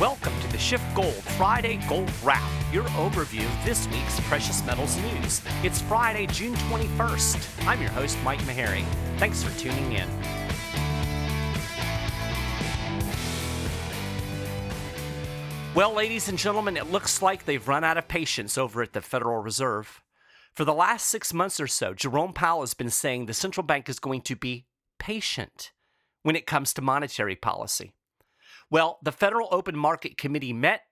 Welcome to the Shift Gold Friday Gold Wrap, your overview of this week's precious metals news. It's Friday, June 21st. I'm your host, Mike Maharrey. Thanks for tuning in. Well, ladies and gentlemen, it looks like they've run out of patience over at the Federal Reserve. For the last six months or so, Jerome Powell has been saying the central bank is going to be patient when it comes to monetary policy. Well, the Federal Open Market Committee met,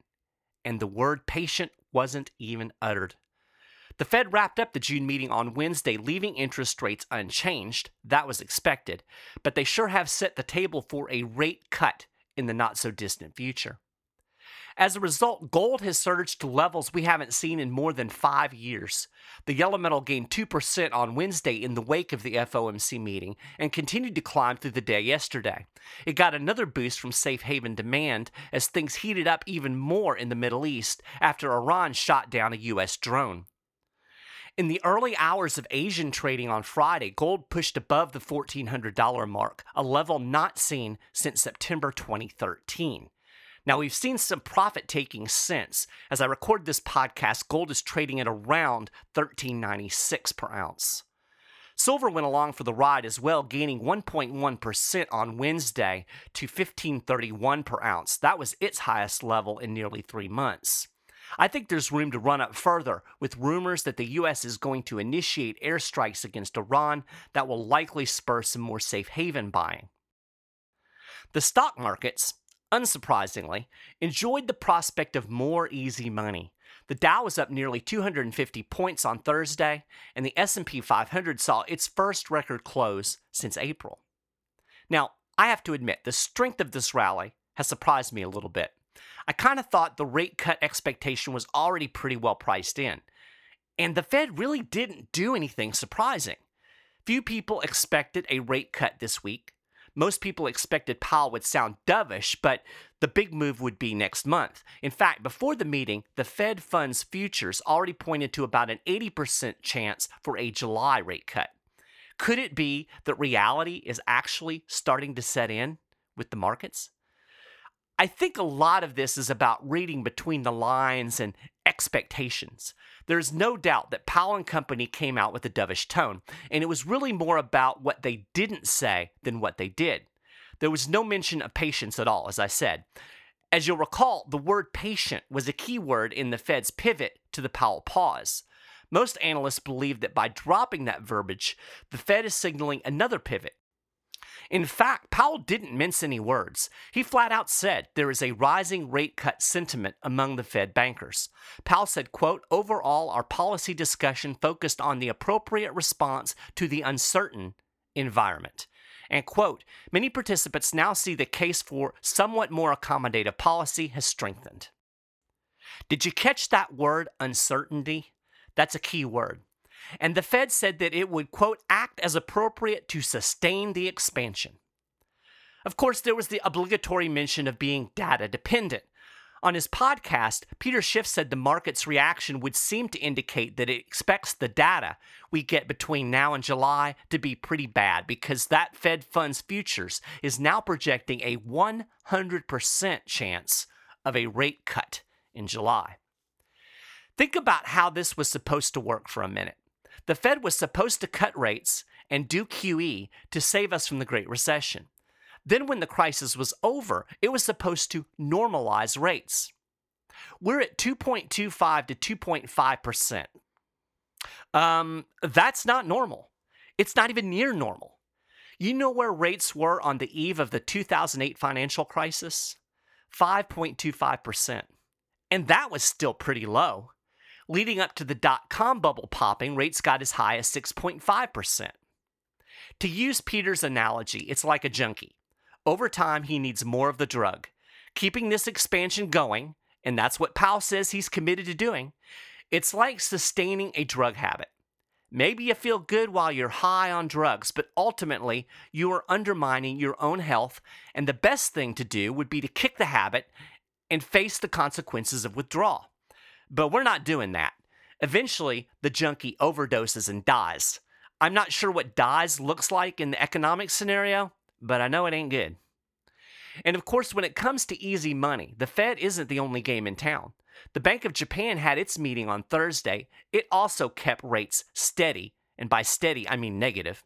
and the word patient wasn't even uttered. The Fed wrapped up the June meeting on Wednesday, leaving interest rates unchanged. That was expected, but they sure have set the table for a rate cut in the not so distant future. As a result, gold has surged to levels we haven't seen in more than five years. The yellow metal gained 2% on Wednesday in the wake of the FOMC meeting and continued to climb through the day yesterday. It got another boost from safe haven demand as things heated up even more in the Middle East after Iran shot down a U.S. drone. In the early hours of Asian trading on Friday, gold pushed above the $1,400 mark, a level not seen since September 2013. Now, we've seen some profit taking since. As I record this podcast, gold is trading at around 1396 per ounce. Silver went along for the ride as well, gaining 1.1% on Wednesday to 1531 per ounce. That was its highest level in nearly three months. I think there's room to run up further with rumors that the U.S. is going to initiate airstrikes against Iran that will likely spur some more safe haven buying. The stock markets, unsurprisingly, enjoyed the prospect of more easy money. The Dow was up nearly 250 points on Thursday, and the S&P 500 saw its first record close since April. Now, I have to admit, the strength of this rally has surprised me a little bit. I kind of thought the rate cut expectation was already pretty well priced in. And the Fed really didn't do anything surprising. Few people expected a rate cut this week, most people expected Powell would sound dovish, but the big move would be next month. In fact, before the meeting, the Fed funds futures already pointed to about an 80% chance for a July rate cut. Could it be that reality is actually starting to set in with the markets? I think a lot of this is about reading between the lines and expectations. There's no doubt that Powell and Company came out with a dovish tone, and it was really more about what they didn't say than what they did. There was no mention of patience at all, as I said. As you'll recall, the word patient was a key word in the Fed's pivot to the Powell pause. Most analysts believe that by dropping that verbiage, the Fed is signaling another pivot in fact, Powell didn't mince any words. He flat out said there is a rising rate cut sentiment among the Fed bankers. Powell said, quote, overall, our policy discussion focused on the appropriate response to the uncertain environment. And quote, many participants now see the case for somewhat more accommodative policy has strengthened. Did you catch that word uncertainty? That's a key word. And the Fed said that it would, quote, act as appropriate to sustain the expansion. Of course, there was the obligatory mention of being data dependent. On his podcast, Peter Schiff said the market's reaction would seem to indicate that it expects the data we get between now and July to be pretty bad because that Fed funds futures is now projecting a 100% chance of a rate cut in July. Think about how this was supposed to work for a minute. The Fed was supposed to cut rates and do QE to save us from the Great Recession. Then, when the crisis was over, it was supposed to normalize rates. We're at 2.25 to 2.5%. Um, that's not normal. It's not even near normal. You know where rates were on the eve of the 2008 financial crisis? 5.25%. And that was still pretty low. Leading up to the dot com bubble popping, rates got as high as 6.5%. To use Peter's analogy, it's like a junkie. Over time, he needs more of the drug. Keeping this expansion going, and that's what Powell says he's committed to doing, it's like sustaining a drug habit. Maybe you feel good while you're high on drugs, but ultimately you are undermining your own health, and the best thing to do would be to kick the habit and face the consequences of withdrawal. But we're not doing that. Eventually, the junkie overdoses and dies. I'm not sure what dies looks like in the economic scenario, but I know it ain't good. And of course, when it comes to easy money, the Fed isn't the only game in town. The Bank of Japan had its meeting on Thursday. It also kept rates steady, and by steady, I mean negative.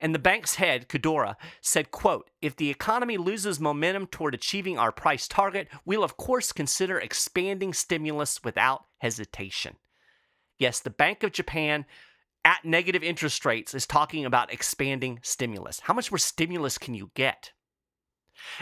And the bank's head, Kuroda, said, quote, if the economy loses momentum toward achieving our price target, we'll of course consider expanding stimulus without hesitation. Yes, the Bank of Japan at negative interest rates is talking about expanding stimulus. How much more stimulus can you get?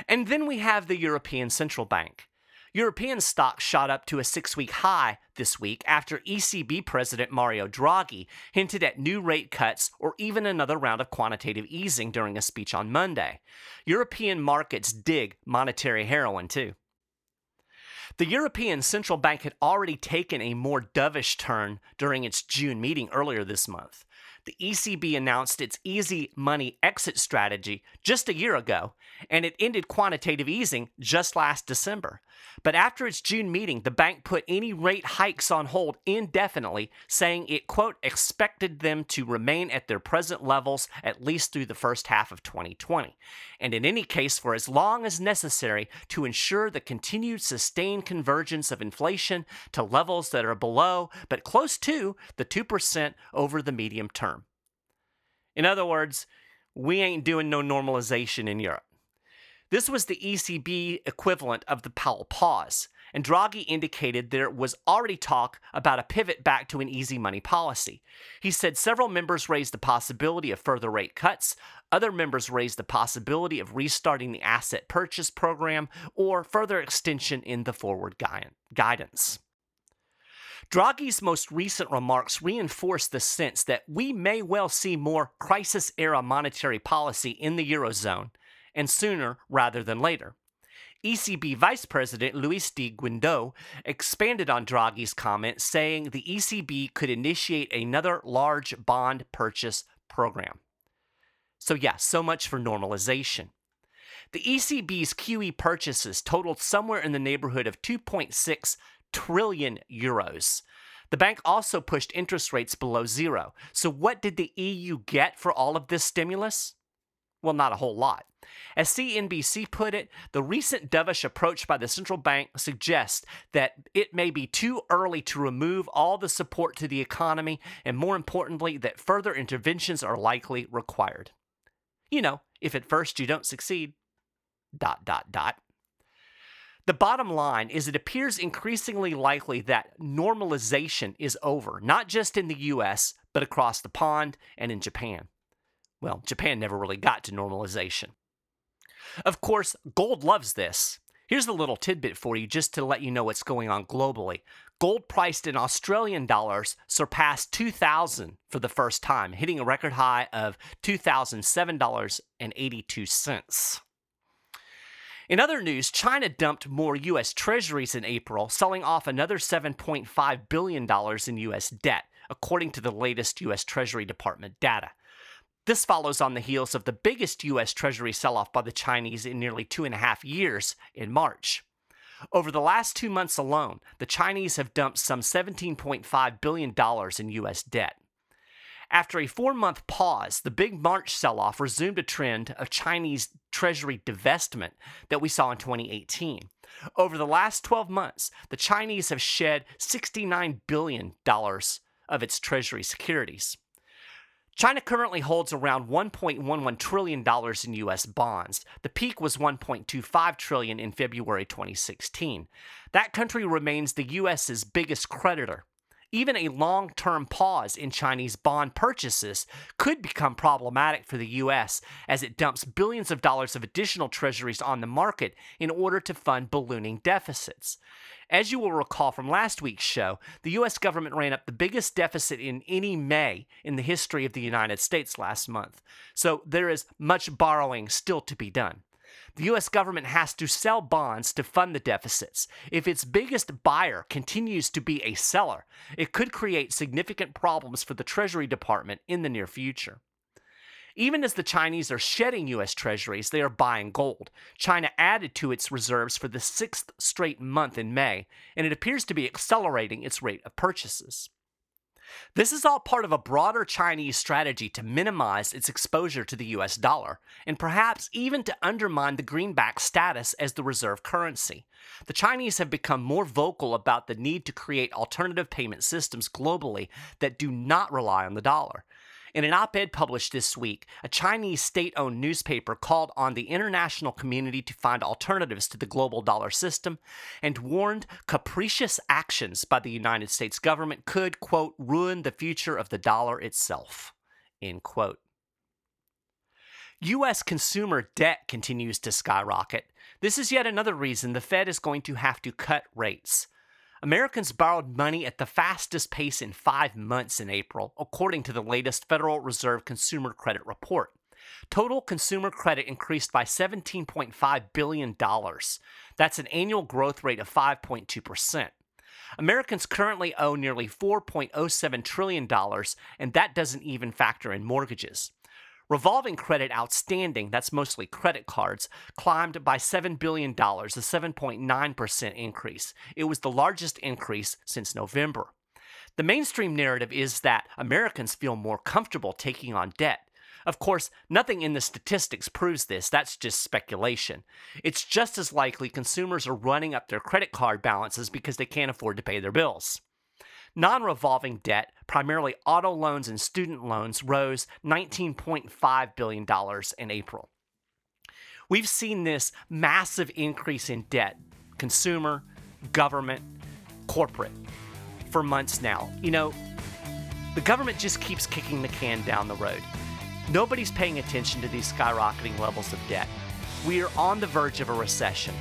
And then we have the European Central Bank. European stocks shot up to a six week high this week after ECB President Mario Draghi hinted at new rate cuts or even another round of quantitative easing during a speech on Monday. European markets dig monetary heroin, too. The European Central Bank had already taken a more dovish turn during its June meeting earlier this month the ECB announced its easy money exit strategy just a year ago, and it ended quantitative easing just last December. But after its June meeting, the bank put any rate hikes on hold indefinitely, saying it, quote, expected them to remain at their present levels at least through the first half of 2020, and in any case for as long as necessary to ensure the continued sustained convergence of inflation to levels that are below but close to the 2% over the medium term. In other words, we ain't doing no normalization in Europe. This was the ECB equivalent of the Powell pause, and Draghi indicated there was already talk about a pivot back to an easy money policy. He said several members raised the possibility of further rate cuts, other members raised the possibility of restarting the asset purchase program or further extension in the forward guidance. Draghi's most recent remarks reinforce the sense that we may well see more crisis era monetary policy in the Eurozone, and sooner rather than later. ECB Vice President Luis de Guindos expanded on Draghi's comment, saying the ECB could initiate another large bond purchase program. So, yeah, so much for normalization. The ECB's QE purchases totaled somewhere in the neighborhood of 2.6 trillion euros. The bank also pushed interest rates below zero. So, what did the EU get for all of this stimulus? Well, not a whole lot. As CNBC put it, the recent dovish approach by the central bank suggests that it may be too early to remove all the support to the economy, and more importantly, that further interventions are likely required. You know, if at first you don't succeed, dot, dot, dot. The bottom line is it appears increasingly likely that normalization is over, not just in the US, but across the pond and in Japan. Well, Japan never really got to normalization. Of course, gold loves this. Here's a little tidbit for you just to let you know what's going on globally. Gold priced in Australian dollars surpassed 2000 for the first time, hitting a record high of $2007.82. In other news, China dumped more U.S. treasuries in April, selling off another $7.5 billion in U.S. debt, according to the latest U.S. Treasury Department data. This follows on the heels of the biggest U.S. Treasury sell off by the Chinese in nearly two and a half years in March. Over the last two months alone, the Chinese have dumped some $17.5 billion in U.S. debt. After a four month pause, the big March sell off resumed a trend of Chinese treasury divestment that we saw in 2018. Over the last 12 months, the Chinese have shed $69 billion of its treasury securities. China currently holds around $1.11 trillion in US bonds. The peak was 1.25 trillion in February 2016. That country remains the US's biggest creditor even a long term pause in Chinese bond purchases could become problematic for the U.S. as it dumps billions of dollars of additional treasuries on the market in order to fund ballooning deficits. As you will recall from last week's show, the U.S. government ran up the biggest deficit in any May in the history of the United States last month. So there is much borrowing still to be done. The U.S. government has to sell bonds to fund the deficits. If its biggest buyer continues to be a seller, it could create significant problems for the Treasury Department in the near future. Even as the Chinese are shedding U.S. treasuries, they are buying gold. China added to its reserves for the sixth straight month in May, and it appears to be accelerating its rate of purchases. This is all part of a broader Chinese strategy to minimize its exposure to the US dollar, and perhaps even to undermine the greenback's status as the reserve currency. The Chinese have become more vocal about the need to create alternative payment systems globally that do not rely on the dollar. In an op ed published this week, a Chinese state owned newspaper called on the international community to find alternatives to the global dollar system and warned capricious actions by the United States government could, quote, ruin the future of the dollar itself, end quote. U.S. consumer debt continues to skyrocket. This is yet another reason the Fed is going to have to cut rates. Americans borrowed money at the fastest pace in five months in April, according to the latest Federal Reserve Consumer Credit Report. Total consumer credit increased by $17.5 billion. That's an annual growth rate of 5.2%. Americans currently owe nearly $4.07 trillion, and that doesn't even factor in mortgages. Revolving credit outstanding, that's mostly credit cards, climbed by $7 billion, a 7.9% increase. It was the largest increase since November. The mainstream narrative is that Americans feel more comfortable taking on debt. Of course, nothing in the statistics proves this, that's just speculation. It's just as likely consumers are running up their credit card balances because they can't afford to pay their bills. Non revolving debt, primarily auto loans and student loans, rose $19.5 billion in April. We've seen this massive increase in debt, consumer, government, corporate, for months now. You know, the government just keeps kicking the can down the road. Nobody's paying attention to these skyrocketing levels of debt. We are on the verge of a recession.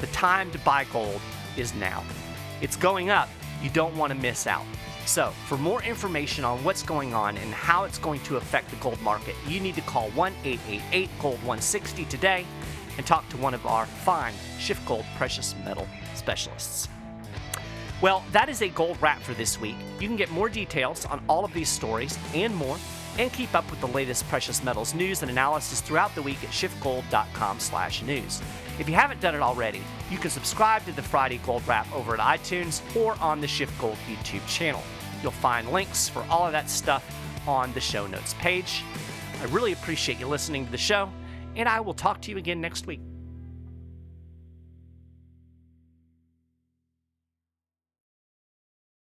The time to buy gold is now. It's going up, you don't want to miss out. So, for more information on what's going on and how it's going to affect the gold market, you need to call 1 888 Gold 160 today and talk to one of our fine Schiff SchiffGold precious metal specialists. Well, that is a gold wrap for this week. You can get more details on all of these stories and more and keep up with the latest precious metals news and analysis throughout the week at schiffgold.com/news. If you haven't done it already, you can subscribe to the Friday Gold Wrap over at iTunes or on the SchiffGold YouTube channel. You'll find links for all of that stuff on the show notes page. I really appreciate you listening to the show, and I will talk to you again next week.